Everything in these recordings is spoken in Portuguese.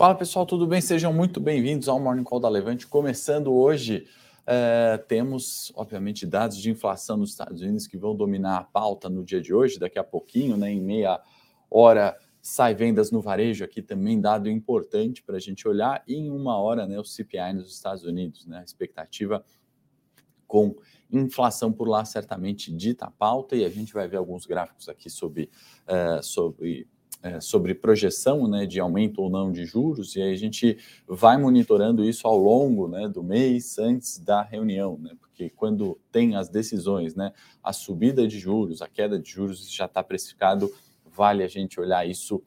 Fala pessoal, tudo bem? Sejam muito bem-vindos ao Morning Call da Levante. Começando hoje, é, temos, obviamente, dados de inflação nos Estados Unidos que vão dominar a pauta no dia de hoje. Daqui a pouquinho, né, em meia hora, sai vendas no varejo aqui também, dado importante para a gente olhar. E em uma hora, né, o CPI nos Estados Unidos, né, a expectativa com inflação por lá certamente dita a pauta. E a gente vai ver alguns gráficos aqui sobre, é, sobre é, sobre projeção né, de aumento ou não de juros, e aí a gente vai monitorando isso ao longo né, do mês antes da reunião, né, porque quando tem as decisões, né, a subida de juros, a queda de juros já está precificado, vale a gente olhar isso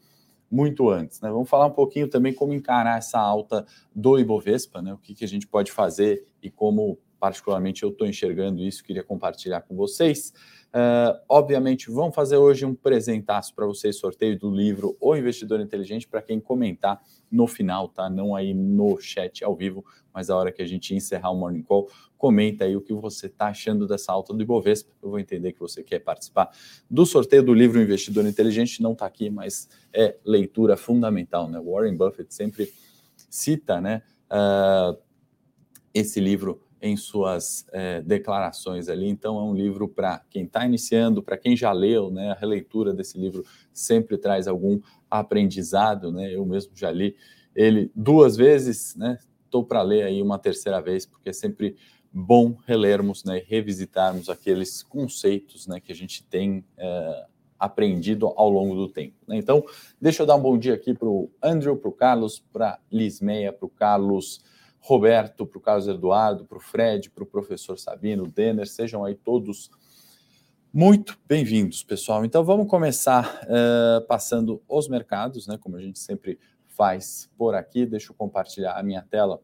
muito antes. Né? Vamos falar um pouquinho também como encarar essa alta do Ibovespa, né? o que, que a gente pode fazer e como, particularmente, eu estou enxergando isso, queria compartilhar com vocês. Uh, obviamente, vamos fazer hoje um presentaço para vocês, sorteio do livro O Investidor Inteligente, para quem comentar no final, tá? Não aí no chat ao vivo, mas a hora que a gente encerrar o Morning Call, comenta aí o que você está achando dessa alta do Ibovespa. Eu vou entender que você quer participar do sorteio do livro O Investidor Inteligente, não está aqui, mas é leitura fundamental, né? Warren Buffett sempre cita, né? Uh, esse livro em suas é, declarações ali. Então, é um livro para quem está iniciando, para quem já leu, né? A releitura desse livro sempre traz algum aprendizado, né? Eu mesmo já li ele duas vezes, né? Estou para ler aí uma terceira vez, porque é sempre bom relermos, né? Revisitarmos aqueles conceitos, né? Que a gente tem é, aprendido ao longo do tempo. Né? Então, deixa eu dar um bom dia aqui para o Andrew, para o Carlos, para Lismeia, para o Carlos Roberto, para o Carlos Eduardo, para o Fred, para o professor Sabino, Denner, sejam aí todos muito bem-vindos, pessoal. Então vamos começar uh, passando os mercados, né? Como a gente sempre faz por aqui. Deixa eu compartilhar a minha tela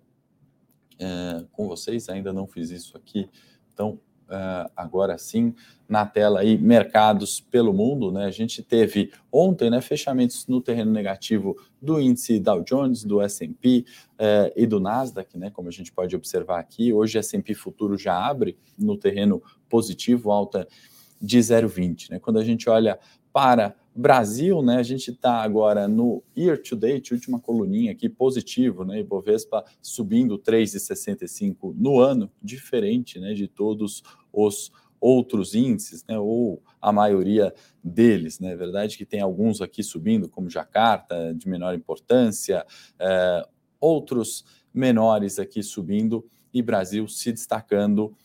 uh, com vocês. Ainda não fiz isso aqui, então uh, agora sim na tela aí mercados pelo mundo, né? A gente teve ontem, né, fechamentos no terreno negativo do índice Dow Jones, do S&P uh, e do Nasdaq, né? Como a gente pode observar aqui, hoje S&P futuro já abre no terreno positivo, alta de 0,20, né? Quando a gente olha para Brasil, né, a gente está agora no year to date, última coluninha aqui, positivo, né, Ibovespa subindo 3,65 no ano, diferente né, de todos os outros índices, né, ou a maioria deles. Né, é verdade que tem alguns aqui subindo, como Jacarta, de menor importância, é, outros menores aqui subindo e Brasil se destacando,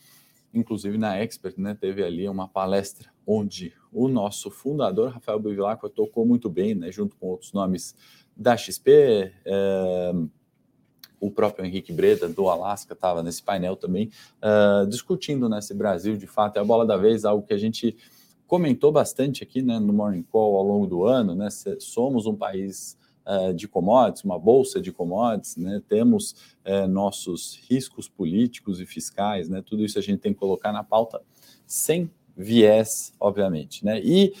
inclusive na Expert, né, teve ali uma palestra onde o nosso fundador, Rafael Bevilacqua, tocou muito bem, né, junto com outros nomes da XP, é, o próprio Henrique Breda, do Alasca, estava nesse painel também, uh, discutindo né, Brasil, de fato, é a bola da vez, algo que a gente comentou bastante aqui né, no Morning Call ao longo do ano, né, somos um país uh, de commodities, uma bolsa de commodities, né, temos uh, nossos riscos políticos e fiscais, né, tudo isso a gente tem que colocar na pauta sem viés, obviamente. Né, e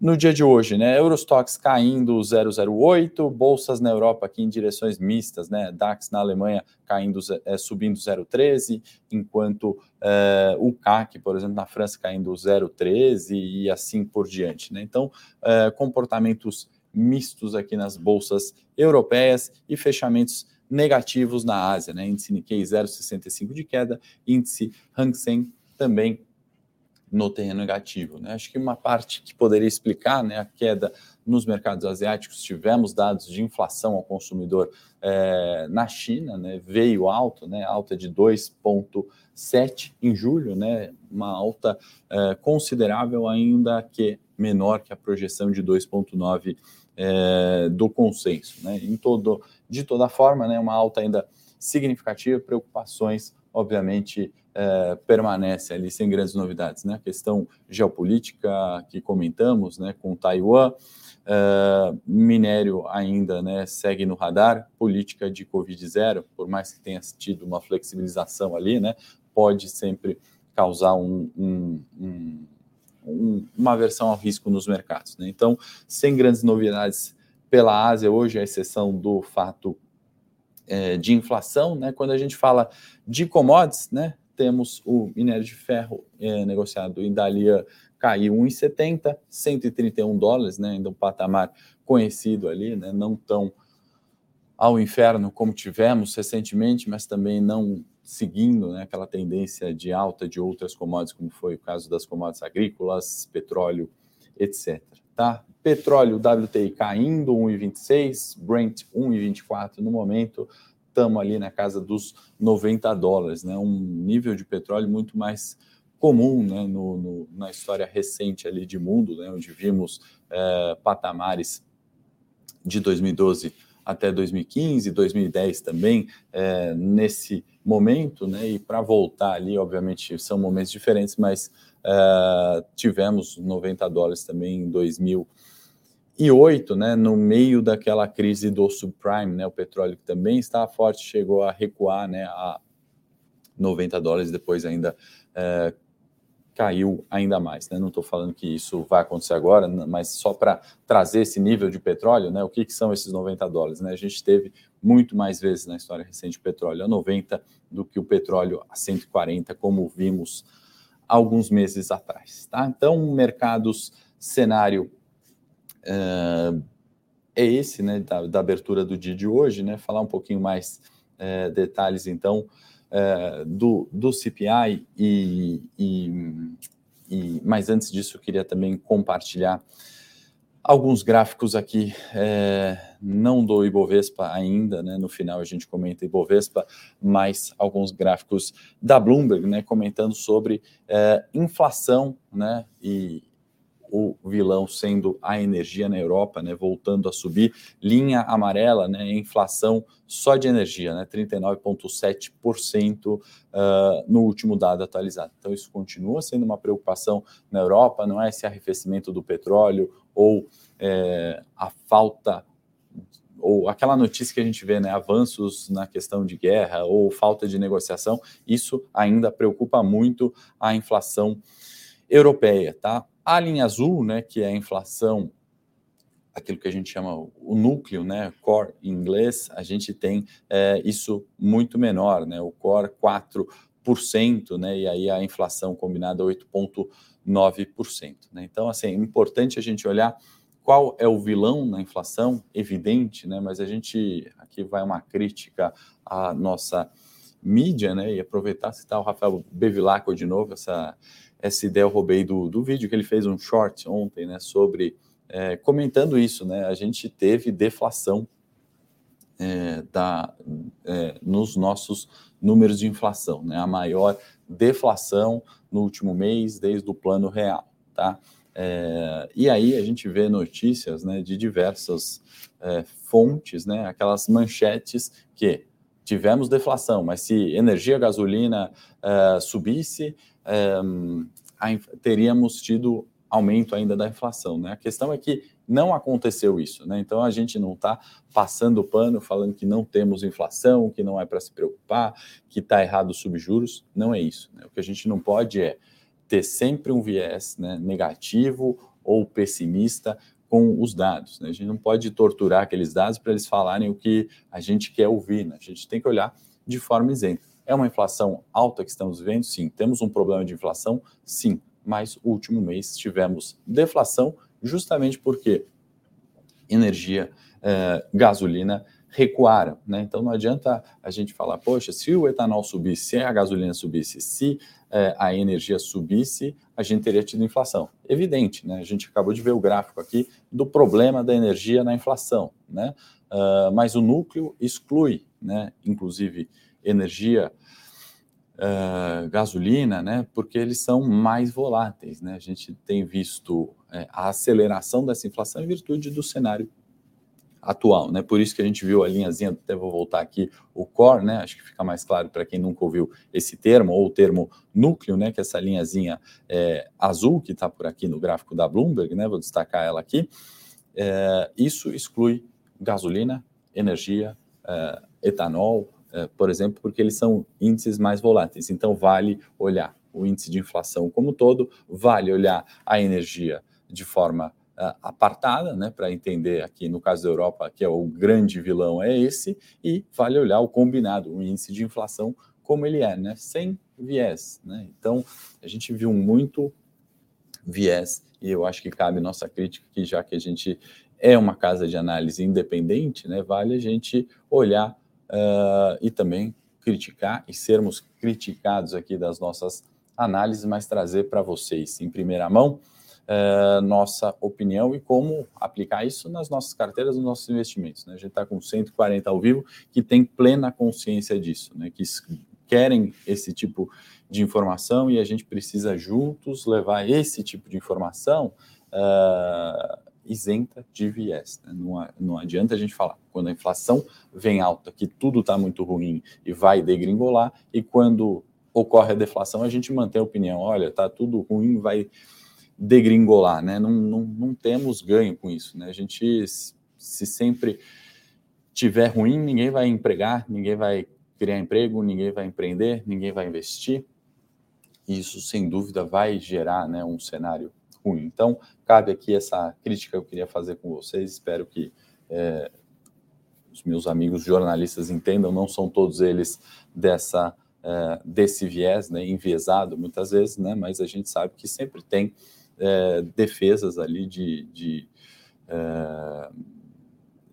no dia de hoje, né? Eurostox caindo 0,08, bolsas na Europa aqui em direções mistas, né? DAX na Alemanha caindo, é, subindo 0,13, enquanto é, o CAC, por exemplo, na França caindo 0,13 e assim por diante, né? Então, é, comportamentos mistos aqui nas bolsas europeias e fechamentos negativos na Ásia, né? Índice Nikkei 0,65 de queda, índice Hang Seng também no terreno negativo. Né? Acho que uma parte que poderia explicar né, a queda nos mercados asiáticos, tivemos dados de inflação ao consumidor é, na China, né, veio alto, né, alta de 2,7 em julho, né, uma alta é, considerável, ainda que menor que a projeção de 2,9 é, do consenso. Né, em todo, de toda forma, né, uma alta ainda significativa, preocupações, obviamente, é, permanece ali sem grandes novidades. Né? A questão geopolítica que comentamos né, com Taiwan, é, minério ainda né, segue no radar, política de Covid zero, por mais que tenha tido uma flexibilização ali, né, pode sempre causar um, um, um, uma aversão ao risco nos mercados. Né? Então, sem grandes novidades pela Ásia hoje, à exceção do fato é, de inflação, né? Quando a gente fala de commodities, né? Temos o minério de ferro é, negociado em Dalia caiu 1,70, 131 dólares, né, ainda um patamar conhecido ali, né, não tão ao inferno como tivemos recentemente, mas também não seguindo né, aquela tendência de alta de outras commodities, como foi o caso das commodities agrícolas, petróleo, etc. Tá? Petróleo WTI caindo 1,26, Brent 1,24 no momento, estamos ali na casa dos 90 dólares, né? um nível de petróleo muito mais comum né? no, no, na história recente ali de mundo, né? onde vimos é, patamares de 2012 até 2015, 2010 também, é, nesse momento, né? E para voltar ali, obviamente, são momentos diferentes, mas é, tivemos 90 dólares também em 2008, né? No meio daquela crise do subprime, né? O petróleo que também estava forte chegou a recuar, né? A 90 dólares, depois ainda é, caiu ainda mais. Né? Não estou falando que isso vai acontecer agora, mas só para trazer esse nível de petróleo, né? o que, que são esses 90 dólares? Né? A gente teve muito mais vezes na história recente petróleo a 90 do que o petróleo a 140, como vimos alguns meses atrás. Tá? Então, mercados, cenário é esse né, da, da, abertura do dia de hoje, né? falar um pouquinho mais uh, detalhes, então, é, do, do CPI e, e, e, mas antes disso eu queria também compartilhar alguns gráficos aqui, é, não do Ibovespa ainda, né? No final a gente comenta Ibovespa, mas alguns gráficos da Bloomberg, né? Comentando sobre é, inflação, né? E, o vilão sendo a energia na Europa, né, voltando a subir, linha amarela, né, inflação só de energia, né, 39,7% uh, no último dado atualizado. Então isso continua sendo uma preocupação na Europa, não é esse arrefecimento do petróleo ou é, a falta ou aquela notícia que a gente vê, né, avanços na questão de guerra ou falta de negociação, isso ainda preocupa muito a inflação europeia, tá? A linha azul, né, que é a inflação, aquilo que a gente chama o núcleo, né, core em inglês, a gente tem é, isso muito menor, né, o core 4%, né, e aí a inflação combinada 8,9%. Né? Então, assim, é importante a gente olhar qual é o vilão na inflação, evidente, né, mas a gente, aqui vai uma crítica à nossa mídia, né, e aproveitar citar o Rafael Bevilacqua de novo, essa essa ideia eu roubei do, do vídeo que ele fez um short ontem, né, sobre é, comentando isso, né, a gente teve deflação é, da, é, nos nossos números de inflação, né, a maior deflação no último mês desde o plano real, tá? É, e aí a gente vê notícias, né, de diversas é, fontes, né, aquelas manchetes que tivemos deflação, mas se energia, gasolina uh, subisse, um, teríamos tido aumento ainda da inflação. Né? A questão é que não aconteceu isso. Né? Então a gente não está passando pano falando que não temos inflação, que não é para se preocupar, que está errado os subjuros. Não é isso. Né? O que a gente não pode é ter sempre um viés né, negativo ou pessimista com os dados. Né? A gente não pode torturar aqueles dados para eles falarem o que a gente quer ouvir. Né? A gente tem que olhar de forma isenta. É uma inflação alta que estamos vendo? Sim. Temos um problema de inflação? Sim. Mas último mês tivemos deflação justamente porque energia, eh, gasolina recuaram. Né? Então não adianta a gente falar, poxa, se o etanol subisse, se a gasolina subisse, se é, a energia subisse, a gente teria tido inflação. Evidente, né? A gente acabou de ver o gráfico aqui do problema da energia na inflação, né? Uh, mas o núcleo exclui, né? Inclusive energia, uh, gasolina, né? Porque eles são mais voláteis, né? A gente tem visto é, a aceleração dessa inflação em virtude do cenário atual, né? Por isso que a gente viu a linhazinha, até vou voltar aqui, o core, né? Acho que fica mais claro para quem nunca ouviu esse termo, ou o termo núcleo, né? Que é essa linhazinha é, azul que está por aqui no gráfico da Bloomberg, né? Vou destacar ela aqui. É, isso exclui gasolina, energia, é, etanol, é, por exemplo, porque eles são índices mais voláteis. Então, vale olhar o índice de inflação como todo, vale olhar a energia de forma apartada, né, para entender aqui no caso da Europa, que é o grande vilão é esse, e vale olhar o combinado, o índice de inflação como ele é, né, sem viés. Né? Então, a gente viu muito viés, e eu acho que cabe nossa crítica aqui, já que a gente é uma casa de análise independente, né, vale a gente olhar uh, e também criticar e sermos criticados aqui das nossas análises, mas trazer para vocês em primeira mão uh, nossa opinião e como aplicar isso nas nossas carteiras, nos nossos investimentos. Né? A gente está com 140 ao vivo que tem plena consciência disso, né? que querem esse tipo de informação e a gente precisa juntos levar esse tipo de informação uh, isenta de viés. Né? Não, não adianta a gente falar quando a inflação vem alta que tudo está muito ruim e vai degringolar, e quando ocorre a deflação a gente mantém a opinião, olha, está tudo ruim, vai degringolar, né? Não, não, não temos ganho com isso, né? A gente, se sempre tiver ruim, ninguém vai empregar, ninguém vai criar emprego, ninguém vai empreender, ninguém vai investir. E isso, sem dúvida, vai gerar né, um cenário ruim. Então, cabe aqui essa crítica que eu queria fazer com vocês. Espero que é, os meus amigos jornalistas entendam, não são todos eles dessa é, desse viés, né, enviesado muitas vezes, né, mas a gente sabe que sempre tem é, defesas ali de, de, é,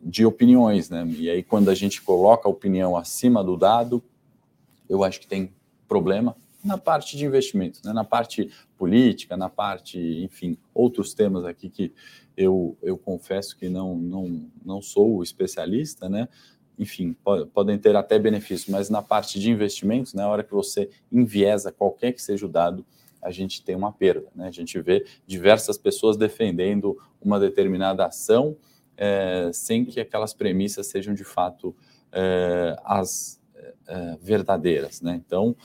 de opiniões, né, e aí quando a gente coloca a opinião acima do dado, eu acho que tem problema, na parte de investimentos, né? na parte política, na parte, enfim, outros temas aqui que eu, eu confesso que não, não, não sou especialista, né? Enfim, podem ter até benefícios, mas na parte de investimentos, na hora que você enviesa qualquer que seja o dado, a gente tem uma perda. Né? A gente vê diversas pessoas defendendo uma determinada ação é, sem que aquelas premissas sejam de fato é, as é, verdadeiras. Né? Então,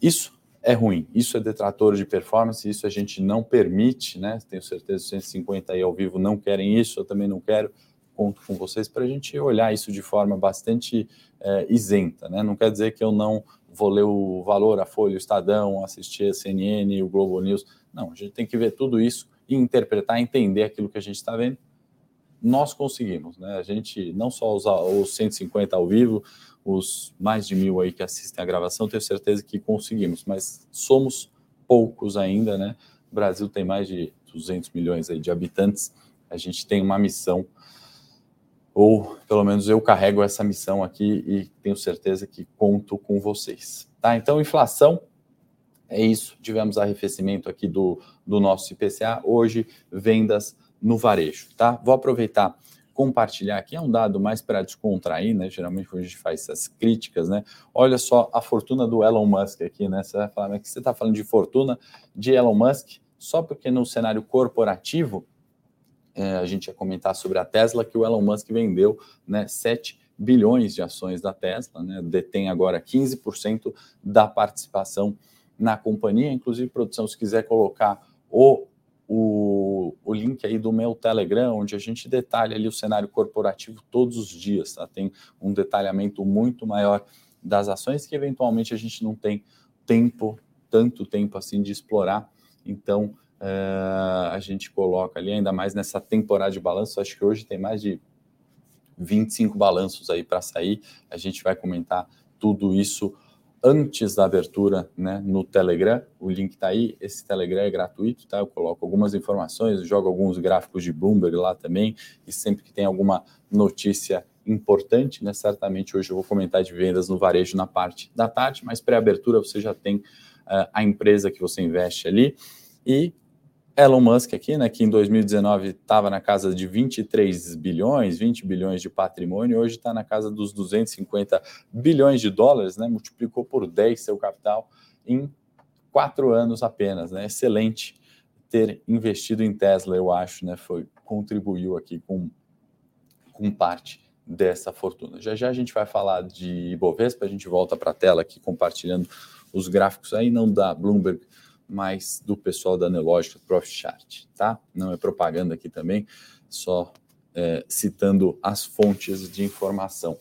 isso é ruim, isso é detrator de performance, isso a gente não permite, né? Tenho certeza que os 150 aí ao vivo não querem isso, eu também não quero. Conto com vocês para a gente olhar isso de forma bastante é, isenta, né? Não quer dizer que eu não vou ler o Valor, a Folha, o Estadão, assistir a CNN, o Globo News. Não, a gente tem que ver tudo isso e interpretar, entender aquilo que a gente está vendo. Nós conseguimos, né? A gente não só usar os 150 ao vivo, os mais de mil aí que assistem a gravação, tenho certeza que conseguimos, mas somos poucos ainda, né? O Brasil tem mais de 200 milhões aí de habitantes, a gente tem uma missão, ou pelo menos eu carrego essa missão aqui e tenho certeza que conto com vocês. Tá? Então, inflação, é isso. Tivemos arrefecimento aqui do, do nosso IPCA. Hoje, vendas no varejo, tá? Vou aproveitar compartilhar aqui, é um dado mais para descontrair, né? Geralmente a gente faz essas críticas, né? Olha só a fortuna do Elon Musk aqui, né? Você vai falar, mas que você está falando de fortuna de Elon Musk, só porque no cenário corporativo, é, a gente ia comentar sobre a Tesla, que o Elon Musk vendeu né, 7 bilhões de ações da Tesla, né? Detém agora 15% da participação na companhia. Inclusive, produção, se quiser colocar o o, o link aí do meu Telegram, onde a gente detalha ali o cenário corporativo todos os dias, tá? Tem um detalhamento muito maior das ações que eventualmente a gente não tem tempo, tanto tempo assim de explorar. Então, a gente coloca ali, ainda mais nessa temporada de balanço, acho que hoje tem mais de 25 balanços aí para sair. A gente vai comentar tudo isso antes da abertura né, no Telegram. O link está aí. Esse Telegram é gratuito, tá? Eu coloco algumas informações, jogo alguns gráficos de Bloomberg lá também. E sempre que tem alguma notícia importante, né? Certamente hoje eu vou comentar de vendas no varejo na parte da tarde, mas pré-abertura você já tem uh, a empresa que você investe ali. E Elon Musk aqui, né, que em 2019 estava na casa de 23 bilhões, 20 bilhões de patrimônio, hoje está na casa dos 250 bilhões de dólares, né, multiplicou por 10 seu capital em quatro anos apenas, né, excelente ter investido em Tesla, eu acho, né, foi contribuiu aqui com, com parte dessa fortuna. Já já a gente vai falar de Ibovespa, a gente volta para a tela aqui compartilhando os gráficos aí, não da Bloomberg, mais do pessoal da Nelogica Profit Chart, tá? Não é propaganda aqui também, só é, citando as fontes de informação.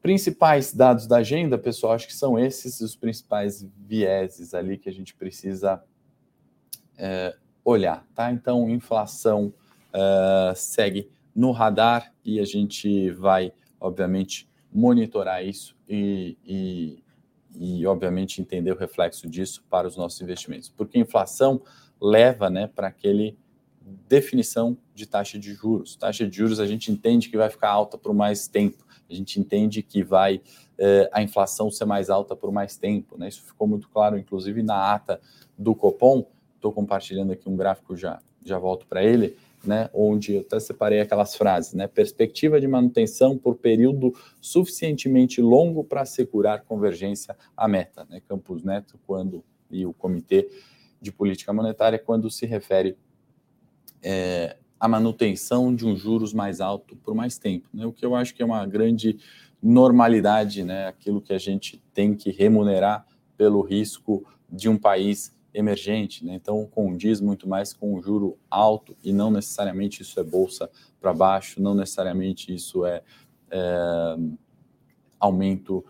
Principais dados da agenda, pessoal, acho que são esses os principais vieses ali que a gente precisa é, olhar, tá? Então, inflação é, segue no radar e a gente vai, obviamente, monitorar isso e, e e, obviamente, entender o reflexo disso para os nossos investimentos. Porque inflação leva né, para aquele definição de taxa de juros. Taxa de juros a gente entende que vai ficar alta por mais tempo, a gente entende que vai eh, a inflação ser mais alta por mais tempo. Né? Isso ficou muito claro, inclusive, na ata do Copom. Estou compartilhando aqui um gráfico, já, já volto para ele, né? onde eu até separei aquelas frases. Né? Perspectiva de manutenção por período suficientemente longo para assegurar convergência à meta. Né? Campos Neto, quando e o Comitê de Política Monetária, quando se refere é, a manutenção de um juros mais alto por mais tempo, né? o que eu acho que é uma grande normalidade, né? aquilo que a gente tem que remunerar pelo risco de um país emergente. Né? Então, condiz muito mais com o juro alto e não necessariamente isso é bolsa para baixo, não necessariamente isso é, é aumento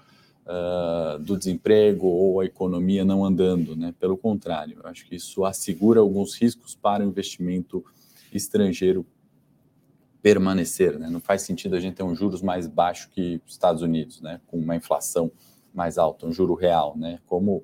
uh, do desemprego ou a economia não andando. Né? Pelo contrário, acho que isso assegura alguns riscos para o investimento estrangeiro permanecer. Né? Não faz sentido a gente ter um juros mais baixo que os Estados Unidos, né? com uma inflação mais alta, um juro real, né? como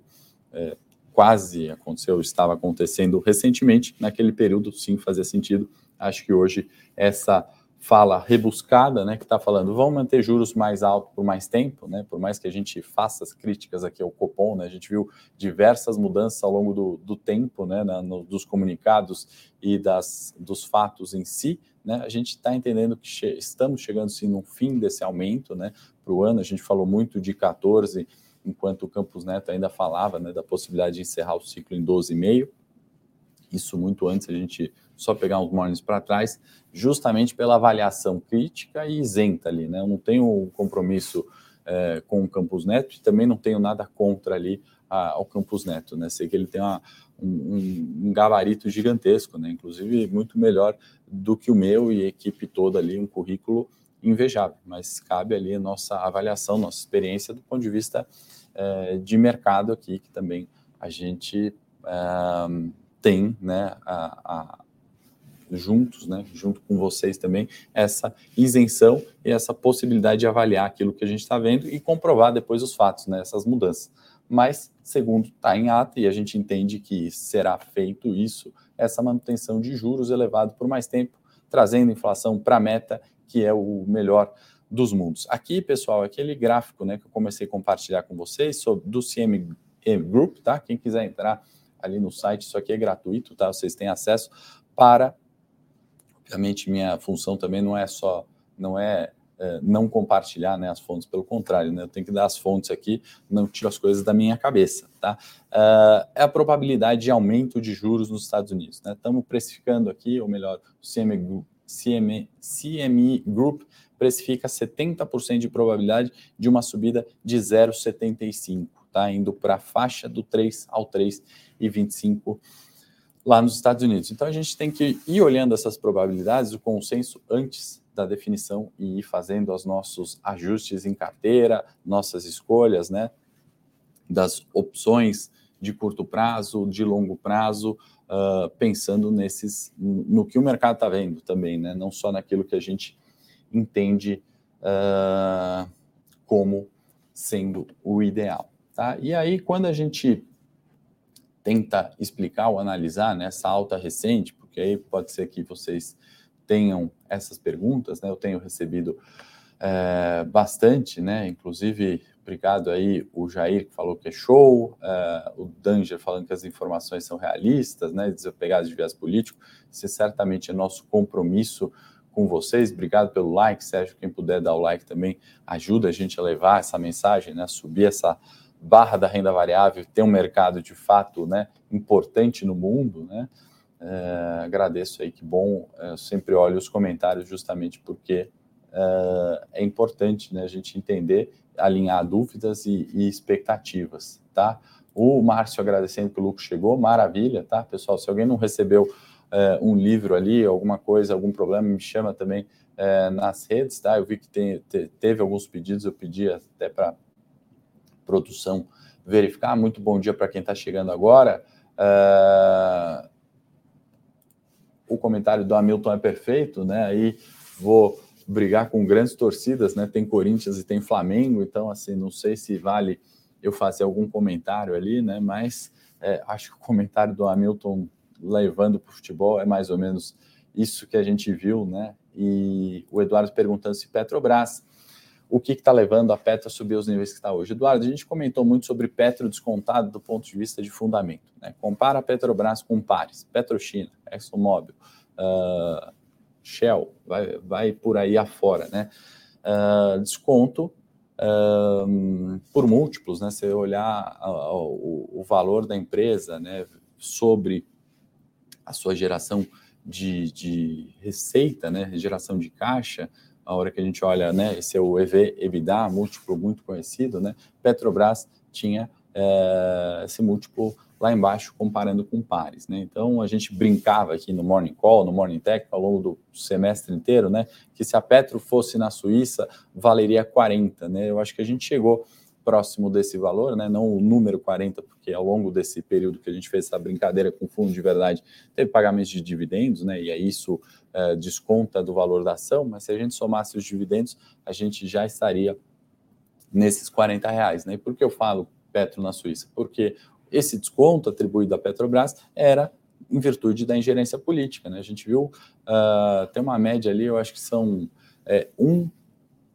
é, quase aconteceu, estava acontecendo recentemente, naquele período sim fazia sentido. Acho que hoje essa fala rebuscada, né, que está falando, vão manter juros mais altos por mais tempo, né, por mais que a gente faça as críticas aqui ao Copom, né, a gente viu diversas mudanças ao longo do, do tempo, né, na, no, dos comunicados e das, dos fatos em si, né, a gente está entendendo que che estamos chegando sim no fim desse aumento, né, para o ano, a gente falou muito de 14, enquanto o Campos Neto ainda falava, né, da possibilidade de encerrar o ciclo em 12,5, isso muito antes a gente só pegar uns mornings para trás, justamente pela avaliação crítica e isenta ali, né? Eu não tenho compromisso é, com o Campus Neto e também não tenho nada contra ali a, ao Campus Neto, né? Sei que ele tem uma, um, um, gabarito gigantesco, né? Inclusive muito melhor do que o meu e a equipe toda ali, um currículo invejável, mas cabe ali nossa avaliação, nossa experiência do ponto de vista é, de mercado aqui, que também a gente é, tem, né, a, a juntos, né, junto com vocês também, essa isenção e essa possibilidade de avaliar aquilo que a gente está vendo e comprovar depois os fatos, né, essas mudanças. Mas, segundo está em ata, e a gente entende que será feito isso, essa manutenção de juros elevado por mais tempo, trazendo inflação para a meta, que é o melhor dos mundos. Aqui, pessoal, aquele gráfico né, que eu comecei a compartilhar com vocês sobre, do CM Group, tá? Quem quiser entrar ali no site, isso aqui é gratuito, tá? Vocês têm acesso para obviamente minha função também não é só não é, é, não compartilhar né, as fontes, pelo contrário, né, eu tenho que dar as fontes aqui, não tiro as coisas da minha cabeça. Tá? Uh, é a probabilidade de aumento de juros nos Estados Unidos. Né? Estamos precificando aqui, ou melhor, o CME, CME, CME Group precifica 70% de probabilidade de uma subida de 0,75, tá? indo para a faixa do 3 ao 3,25 lá nos Estados Unidos. Então a gente tem que ir olhando essas probabilidades, o consenso antes da definição e ir fazendo os nossos ajustes em carteira, nossas escolhas, né, das opções de curto prazo, de longo prazo, uh, pensando nesses, no que o mercado está vendo também, né, não só naquilo que a gente entende uh, como sendo o ideal, tá? E aí quando a gente tenta explicar ou analisar né, essa alta recente, porque aí pode ser que vocês tenham essas perguntas, né? Eu tenho recebido é, bastante, né? Inclusive, obrigado aí o Jair que falou que é show, é, o Danger falando que as informações são realistas, né? Desapegadas de viés político. Esse certamente é nosso compromisso com vocês. Obrigado pelo like, Sérgio. Quem puder dar o like também ajuda a gente a levar essa mensagem, né? Subir essa barra da renda variável ter um mercado de fato né, importante no mundo, né? É, agradeço aí, que bom. É, eu sempre olho os comentários justamente porque é, é importante né, a gente entender, alinhar dúvidas e, e, expectativas, tá? O Márcio agradecendo que o Lucas chegou, maravilha, tá? Pessoal, se alguém não recebeu é, um livro ali, alguma coisa, algum problema, me chama também é, nas redes, tá? Eu vi que tem, te, teve alguns pedidos, eu pedi até para produção verificar. Muito bom dia para quem está chegando agora. Uh, o comentário do Hamilton é perfeito, né? Aí vou brigar com grandes torcidas, né? Tem Corinthians e tem Flamengo, então assim, não sei se vale eu fazer algum comentário ali, né? Mas é, acho que o comentário do Hamilton levando para o futebol, é mais ou menos isso que a gente viu, né? E o Eduardo perguntando se Petrobras, o que está levando a Petro a subir os níveis que está hoje? Eduardo, a gente comentou muito sobre Petro descontado do ponto de vista de fundamento. Né? Compara a Petrobras com pares, Petrochina, ExxonMobil, uh, Shell, vai, vai por aí afora, né? Uh, desconto uh, por múltiplos, né? Você olhar o, o, valor da empresa, né? Sobre a sua geração de, de receita, né? Geração de caixa, a hora que a gente olha, né? Esse é o EV EBITDA, múltiplo muito conhecido, né? Petrobras tinha esse múltiplo lá embaixo comparando com pares. Né? Então a gente brincava aqui no Morning Call, no Morning Tech, ao longo do semestre inteiro, né, que se a Petro fosse na Suíça, valeria 40. Né? Eu acho que a gente chegou próximo desse valor, né? não o número 40, porque ao longo desse período que a gente fez essa brincadeira com fundo de verdade, teve pagamentos de dividendos, né? e aí isso é, desconta do valor da ação, mas se a gente somasse os dividendos, a gente já estaria nesses 40 reais. Né? E por que eu falo Petro na Suíça? Porque esse desconto atribuído à Petrobras era em virtude da ingerência política. Né? A gente viu, uh, tem uma média ali, eu acho que são é, um,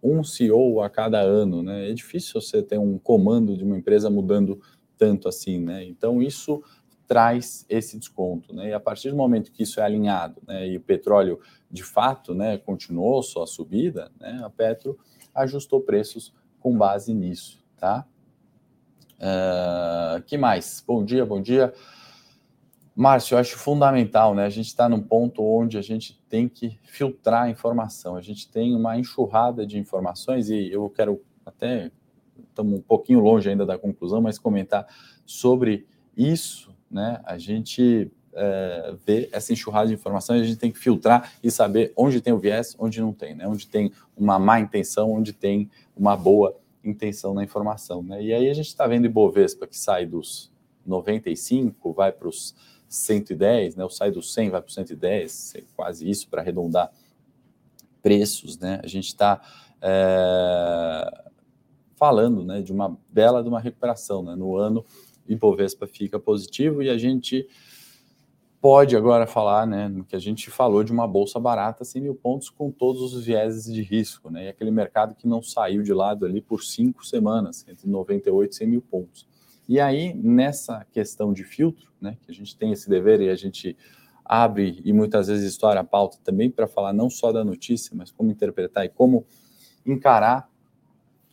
um CEO a cada ano. Né? É difícil você ter um comando de uma empresa mudando tanto assim. Né? Então, isso traz esse desconto. Né? E a partir do momento que isso é alinhado né, e o petróleo, de fato, né, continuou sua subida, né, a Petro ajustou preços com base nisso. Tá? Uh, que mais? Bom dia, bom dia. Márcio, eu acho fundamental, né? A gente está num ponto onde a gente tem que filtrar a informação. A gente tem uma enxurrada de informações e eu quero até estamos um pouquinho longe ainda da conclusão, mas comentar sobre isso, né? A gente é, vê essa enxurrada de informações, a gente tem que filtrar e saber onde tem o viés, onde não tem, né? Onde tem uma má intenção, onde tem uma boa intenção na informação. Né? E aí a gente está vendo Ibovespa que sai dos 95, vai para os 110, né? ou sai dos 100, vai para os 110, quase isso para arredondar preços. Né? A gente está é, falando né, de uma bela de uma recuperação. Né? No ano, Ibovespa fica positivo e a gente pode agora falar, né, que a gente falou de uma bolsa barata, 100 mil pontos com todos os vieses de risco, né, e aquele mercado que não saiu de lado ali por cinco semanas, entre 98 e 100 mil pontos. E aí, nessa questão de filtro, né, que a gente tem esse dever e a gente abre e muitas vezes estoura a pauta também para falar não só da notícia, mas como interpretar e como encarar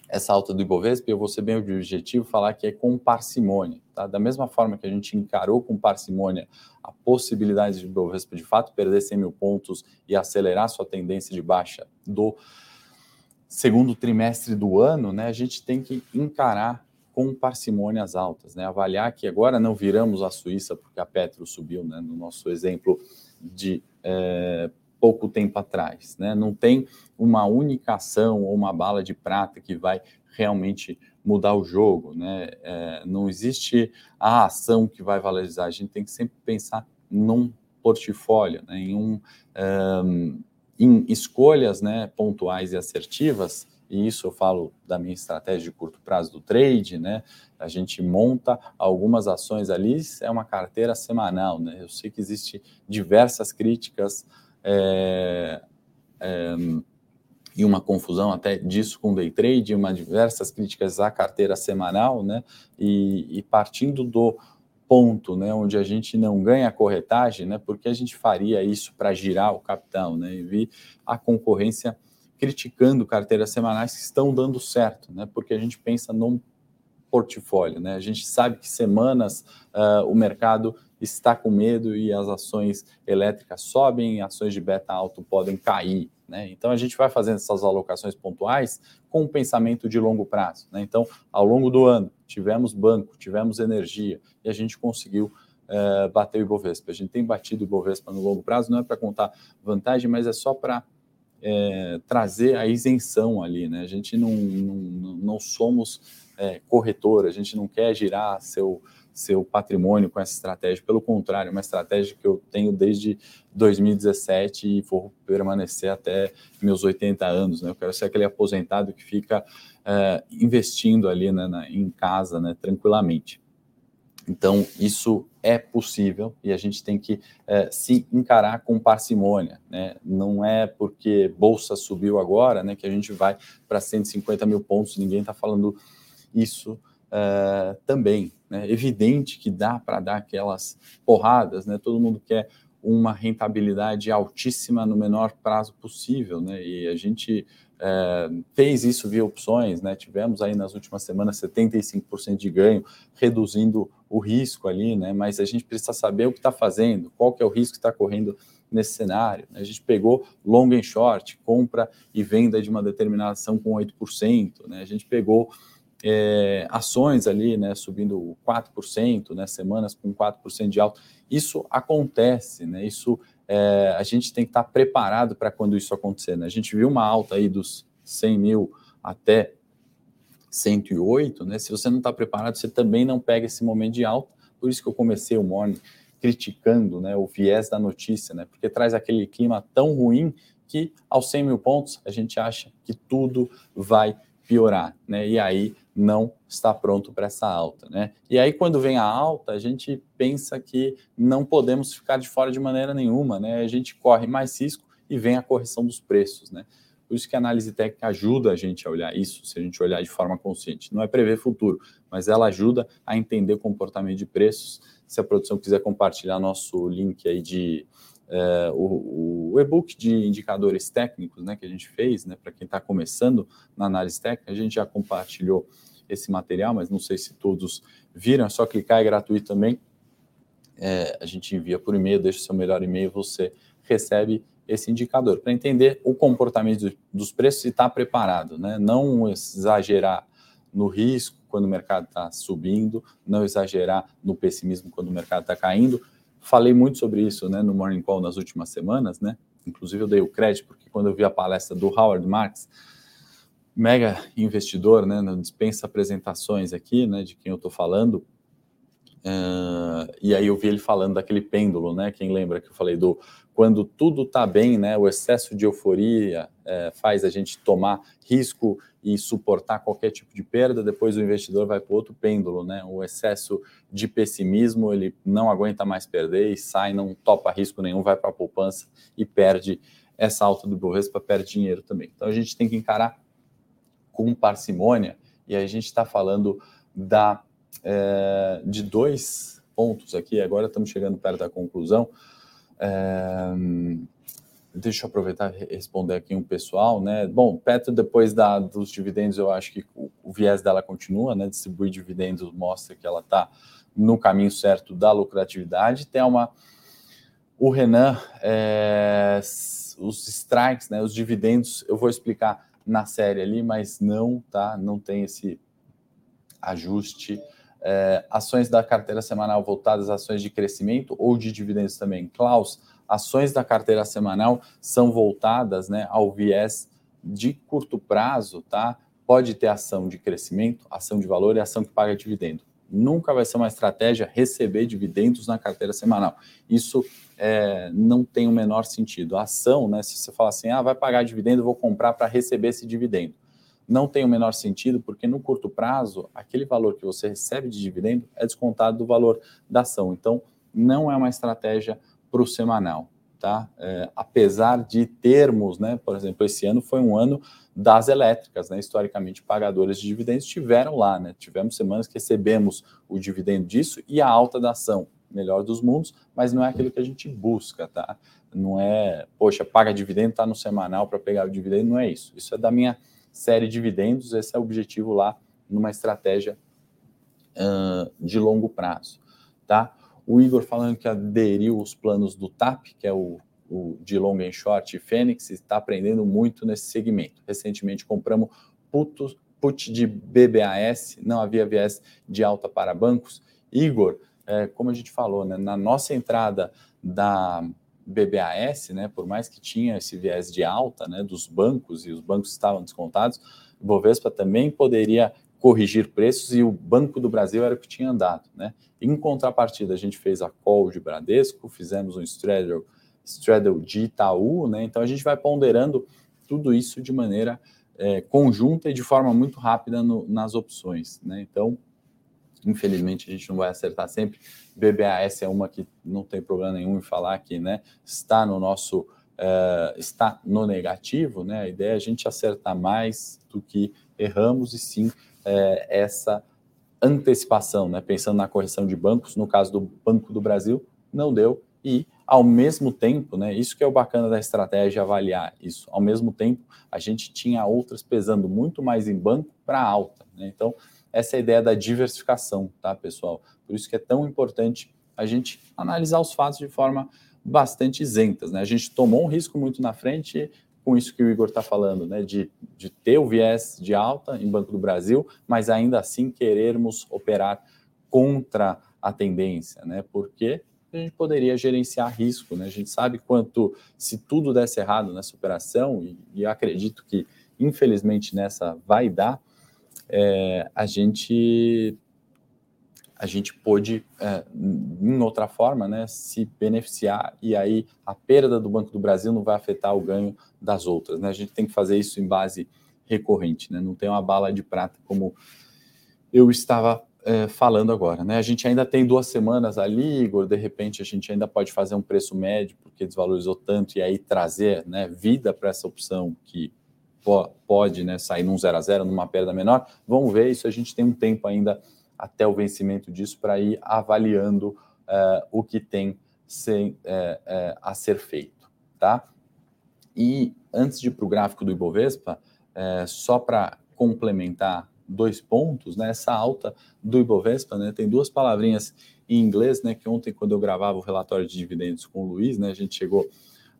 essa alta do Ibovespa, eu vou ser bem objetivo falar que é com parcimônia. Tá? Da mesma forma que a gente encarou com parcimônia a possibilidade de Ibovespa de fato perder 100 mil pontos e acelerar sua tendência de baixa do segundo trimestre do ano, né, a gente tem que encarar com parcimônia as altas, né, avaliar que agora não viramos a Suíça porque a Petro subiu, né, no nosso exemplo de é, pouco tempo atrás. Né? Não tem uma única ação ou uma bala de prata que vai realmente mudar o jogo. Né? É, não existe a ação que vai valorizar. A gente tem que sempre pensar num portfólio, né? em, um, um, em escolhas né, pontuais e assertivas. E isso eu falo da minha estratégia de curto prazo do trade, né? A gente monta algumas ações ali, é uma carteira semanal, né? Eu sei que existe diversas críticas é, é, e uma confusão até disso com day trade, uma diversas críticas à carteira semanal, né? E, e, partindo do ponto, né, onde a gente não ganha corretagem, né? Porque a gente faria isso para girar o capital, né? E vi a concorrência criticando carteiras semanais que estão dando certo, né? Porque a gente pensa num portfólio, né? A gente sabe que semanas uh, o mercado está com medo e as ações elétricas sobem, ações de beta alto podem cair. Né? Então a gente vai fazendo essas alocações pontuais com um pensamento de longo prazo. Né? Então, ao longo do ano, tivemos banco, tivemos energia e a gente conseguiu é, bater o Ibovespa. A gente tem batido o Ibovespa no longo prazo, não é para contar vantagem, mas é só para é, trazer a isenção ali. Né? A gente não, não, não somos é, corretor, a gente não quer girar seu seu patrimônio com essa estratégia. Pelo contrário, é uma estratégia que eu tenho desde 2017 e vou permanecer até meus 80 anos. Né? Eu quero ser aquele aposentado que fica é, investindo ali né, na, em casa né, tranquilamente. Então, isso é possível e a gente tem que é, se encarar com parcimônia. Né? Não é porque Bolsa subiu agora né, que a gente vai para 150 mil pontos, ninguém está falando isso é, também. Né? Evidente que dá para dar aquelas porradas, né? todo mundo quer uma rentabilidade altíssima no menor prazo possível, né? e a gente é, fez isso via opções, né? Tivemos aí nas últimas semanas 75% de ganho, reduzindo o risco ali, né? Mas a gente precisa saber o que está fazendo, qual que é o risco que está correndo nesse cenário. Né? A gente pegou long and short, compra e venda de uma determinada ação com 8%, né? A gente pegou é, ações ali, né, subindo 4%, né, semanas com 4% de alta. Isso acontece, né? Isso é, a gente tem que estar preparado para quando isso acontecer. Né? A gente viu uma alta aí dos 100 mil até 108, né? Se você não está preparado, você também não pega esse momento de alta. Por isso que eu comecei o morning criticando né, o viés da notícia, né? Porque traz aquele clima tão ruim que aos 100 mil pontos a gente acha que tudo vai piorar, né? E aí não está pronto para essa alta, né? E aí quando vem a alta, a gente pensa que não podemos ficar de fora de maneira nenhuma, né? A gente corre mais risco e vem a correção dos preços, né? Por isso que a análise técnica ajuda a gente a olhar isso, se a gente olhar de forma consciente. Não é prever futuro, mas ela ajuda a entender o comportamento de preços. Se a produção quiser compartilhar nosso link aí de é, o, o e-book de indicadores técnicos né, que a gente fez, né, para quem está começando na análise técnica, a gente já compartilhou esse material, mas não sei se todos viram, é só clicar, é gratuito também. É, a gente envia por e-mail, deixa o seu melhor e-mail, você recebe esse indicador para entender o comportamento dos preços e estar tá preparado, né? Não exagerar no risco quando o mercado está subindo, não exagerar no pessimismo quando o mercado está caindo, Falei muito sobre isso né, no Morning Call nas últimas semanas, né? Inclusive eu dei o crédito, porque quando eu vi a palestra do Howard Marks, mega investidor, né, não dispensa apresentações aqui, né, de quem eu estou falando, uh, e aí eu vi ele falando daquele pêndulo, né, quem lembra que eu falei do quando tudo está bem, né, o excesso de euforia é, faz a gente tomar risco e suportar qualquer tipo de perda, depois o investidor vai para outro pêndulo, né, o excesso de pessimismo, ele não aguenta mais perder e sai, não topa risco nenhum, vai para a poupança e perde essa alta do Bovespa, perde dinheiro também. Então a gente tem que encarar com parcimônia e a gente está falando da, é, de dois pontos aqui, agora estamos chegando perto da conclusão, é, deixa eu aproveitar e responder aqui um pessoal, né? Bom, Petro, depois da, dos dividendos, eu acho que o, o, viés dela continua, né? Distribuir dividendos mostra que ela está no caminho certo da lucratividade. Tem uma. O Renan, é, os strikes, né? Os dividendos, eu vou explicar na série ali, mas não, tá? Não tem esse ajuste é, ações da carteira semanal voltadas a ações de crescimento ou de dividendos também. Klaus, ações da carteira semanal são voltadas né, ao viés de curto prazo, tá? Pode ter ação de crescimento, ação de valor e ação que paga dividendo. Nunca vai ser uma estratégia receber dividendos na carteira semanal. Isso é, não tem o menor sentido. A ação, né? Se você fala assim, ah, vai pagar dividendo, vou comprar para receber esse dividendo não tem o menor sentido, porque no curto prazo, aquele valor que você recebe de dividendo é descontado do valor da ação. Então, não é uma estratégia para o semanal. Tá? É, apesar de termos, né, por exemplo, esse ano foi um ano das elétricas, né, historicamente pagadoras de dividendos tiveram lá, né, tivemos semanas que recebemos o dividendo disso e a alta da ação, melhor dos mundos, mas não é aquilo que a gente busca, tá? Não é, poxa, paga dividendo, tá no semanal para pegar o dividendo, não é isso. Isso é da minha série de dividendos, esse é o objetivo lá numa estratégia uh, de longo prazo, tá? O Igor falando que aderiu os planos do TAP, que é o, o de long and short Fênix, está aprendendo muito nesse segmento. Recentemente compramos putos, put de BBAS, não havia viés de alta para bancos. Igor, é, como a gente falou, né, na nossa entrada da BBAS, né, por mais que tinha esse viés de alta né, dos bancos e os bancos estavam descontados, Bovespa também poderia corrigir preços e o Banco do Brasil era o que tinha andado. Né? Em contrapartida, a gente fez a call de Bradesco, fizemos um straddle, straddle de Itaú, né? então a gente vai ponderando tudo isso de maneira é, conjunta e de forma muito rápida no, nas opções. Né? Então, Infelizmente, a gente não vai acertar sempre. BBAS é uma que não tem problema nenhum em falar que né, está no nosso uh, está no negativo. Né? A ideia é a gente acertar mais do que erramos e sim uh, essa antecipação, né? pensando na correção de bancos. No caso do Banco do Brasil, não deu e ao mesmo tempo, né, isso que é o bacana da estratégia avaliar isso. Ao mesmo tempo, a gente tinha outras pesando muito mais em banco para alta. Né? Então, essa é a ideia da diversificação, tá, pessoal? Por isso que é tão importante a gente analisar os fatos de forma bastante isentas, né? A gente tomou um risco muito na frente com isso que o Igor está falando, né? De, de ter o viés de alta em Banco do Brasil, mas ainda assim querermos operar contra a tendência, né? Porque a gente poderia gerenciar risco, né? A gente sabe quanto, se tudo desse errado nessa operação, e, e acredito que infelizmente nessa vai dar, é, a gente a gente pôde, é, em outra forma, né, se beneficiar e aí a perda do Banco do Brasil não vai afetar o ganho das outras. Né? A gente tem que fazer isso em base recorrente, né? não tem uma bala de prata como eu estava é, falando agora. Né? A gente ainda tem duas semanas ali, Igor, de repente a gente ainda pode fazer um preço médio porque desvalorizou tanto e aí trazer né, vida para essa opção que pode né, sair num 0 a 0 numa perda menor. Vamos ver isso, a gente tem um tempo ainda até o vencimento disso para ir avaliando uh, o que tem ser, uh, uh, a ser feito, tá? E antes de ir para o gráfico do Ibovespa, só para complementar dois pontos, né? Essa alta do Ibovespa, né? Tem duas palavrinhas em inglês, né? Que ontem, quando eu gravava o relatório de dividendos com o Luiz, né? A gente chegou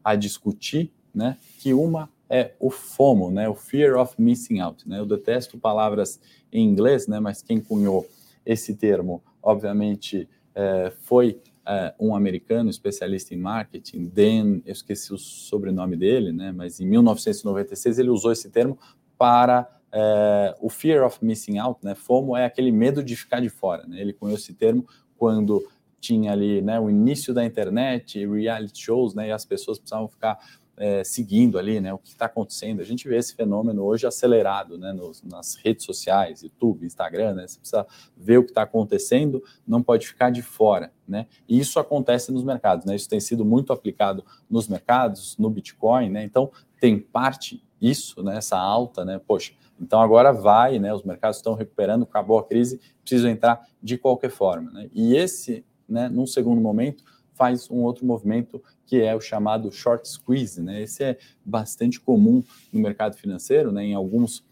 a discutir, né? Que uma é o FOMO, né? O Fear of Missing Out, né? Eu detesto palavras em inglês, né? Mas quem cunhou esse termo, obviamente, é, foi é, um americano especialista em marketing, Dan, eu esqueci o sobrenome dele, né? Mas em 1996 ele usou esse termo para é, o Fear of Missing Out, né? FOMO é aquele medo de ficar de fora, né? Ele cunhou esse termo quando tinha ali, né, o início da internet, reality shows, né, e as pessoas precisavam ficar é, seguindo ali né, o que está acontecendo. A gente vê esse fenômeno hoje acelerado né, nos, nas redes sociais, YouTube, Instagram, né, você precisa ver o que está acontecendo, não pode ficar de fora. Né? E isso acontece nos mercados, né? Isso tem sido muito aplicado nos mercados, no Bitcoin, né? Então tem parte isso, né? Essa alta, né? Poxa, então agora vai, né? Os mercados estão recuperando, acabou a crise, preciso entrar de qualquer forma, né? E esse, né? Num segundo momento, faz um outro movimento que é o chamado short squeeze, né? Esse é bastante comum no mercado financeiro, né? Em alguns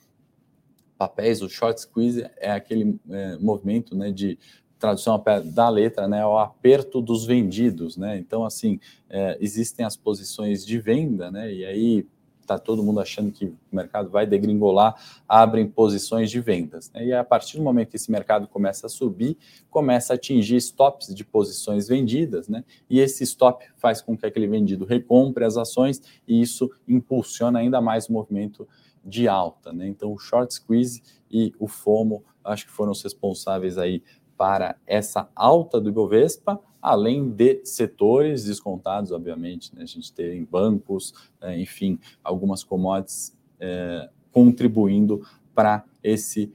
papéis, o short squeeze é aquele é, movimento, né, de tradução da letra, né, o aperto dos vendidos, né? Então, assim, é, existem as posições de venda, né? E aí está todo mundo achando que o mercado vai degringolar, abrem posições de vendas. Né? E a partir do momento que esse mercado começa a subir, começa a atingir stops de posições vendidas, né? e esse stop faz com que aquele vendido recompre as ações e isso impulsiona ainda mais o movimento de alta. Né? Então, o short squeeze e o FOMO acho que foram os responsáveis aí para essa alta do Ibovespa, além de setores descontados, obviamente, né? a gente tem bancos, é, enfim, algumas commodities é, contribuindo para esse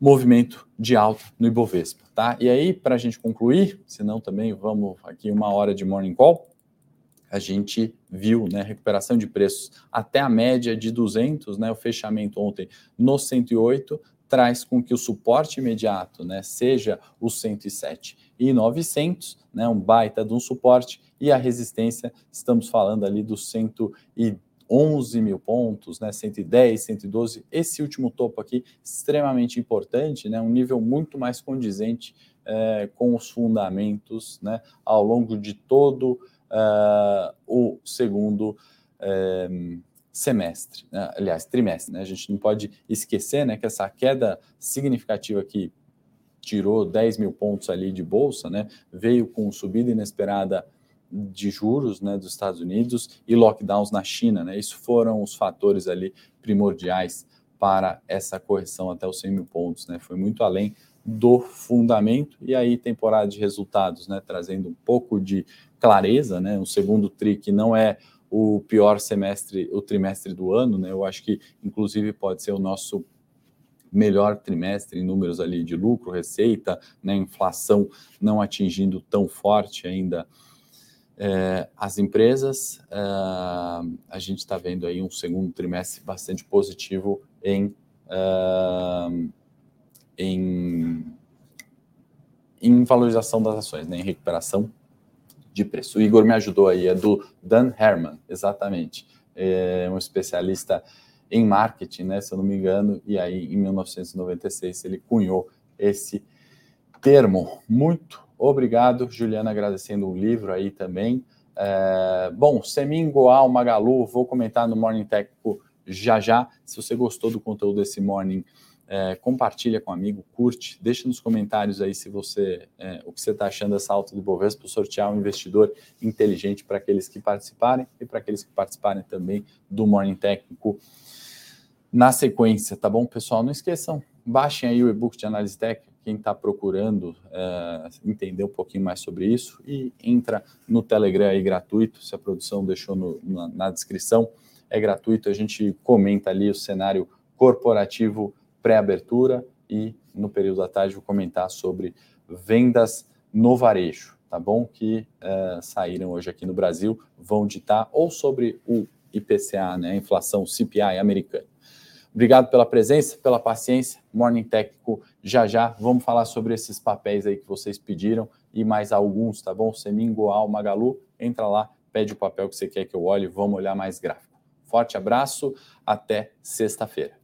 movimento de alta no Ibovespa, tá? E aí, para a gente concluir, senão também vamos aqui uma hora de morning call, a gente viu, né, recuperação de preços até a média de 200, né, o fechamento ontem no 108, traz com que o suporte imediato né, seja o 107 e 900, né, um baita de um suporte, e a resistência, estamos falando ali dos 111 mil pontos, né, 110, 112, esse último topo aqui extremamente importante, né, um nível muito mais condizente é, com os fundamentos né, ao longo de todo uh, o segundo é, semestre, né? aliás, trimestre. Né? A gente não pode esquecer né, que essa queda significativa que tirou 10 mil pontos ali de bolsa, né, veio com subida inesperada de juros né, dos Estados Unidos e lockdowns na China. Né? Isso foram os fatores ali primordiais para essa correção até os 100 mil pontos. Né? Foi muito além do fundamento e aí temporada de resultados, né, trazendo um pouco de clareza, né, um segundo tri que não é o pior semestre, o trimestre do ano, né? Eu acho que, inclusive, pode ser o nosso melhor trimestre em números ali de lucro, receita, né, inflação não atingindo tão forte ainda é, as empresas. É, a gente está vendo aí um segundo trimestre bastante positivo em, é, em, em valorização das ações, né, em recuperação de preço. O Igor me ajudou aí, é do Dan Herman, exatamente, é um especialista em marketing, né, se eu não me engano, e aí em 1996 ele cunhou esse termo. Muito obrigado, Juliana, agradecendo o livro aí também. É, bom, Semin, Goal, Magalu, vou comentar no Morning Técnico já já. Se você gostou do conteúdo desse Morning, é, compartilha com um amigo, curte, deixa nos comentários aí se você é, o que você está achando dessa alta do Bovespa sortear um investidor inteligente para aqueles que participarem e para aqueles que participarem também do Morning Técnico na sequência, tá bom, pessoal? Não esqueçam, baixem aí o e-book de análise técnica, quem está procurando é, entender um pouquinho mais sobre isso, e entra no Telegram aí gratuito, se a produção deixou no, na, na descrição, é gratuito, a gente comenta ali o cenário corporativo pré-abertura e no período da tarde vou comentar sobre vendas no varejo, tá bom? Que é, saíram hoje aqui no Brasil, vão ditar ou sobre o IPCA, né, a inflação CPI americana. Obrigado pela presença, pela paciência. Morning Técnico já já. Vamos falar sobre esses papéis aí que vocês pediram e mais alguns, tá bom? Semingo, Al, Magalu, entra lá, pede o papel que você quer que eu olhe, vamos olhar mais gráfico. Forte abraço, até sexta-feira.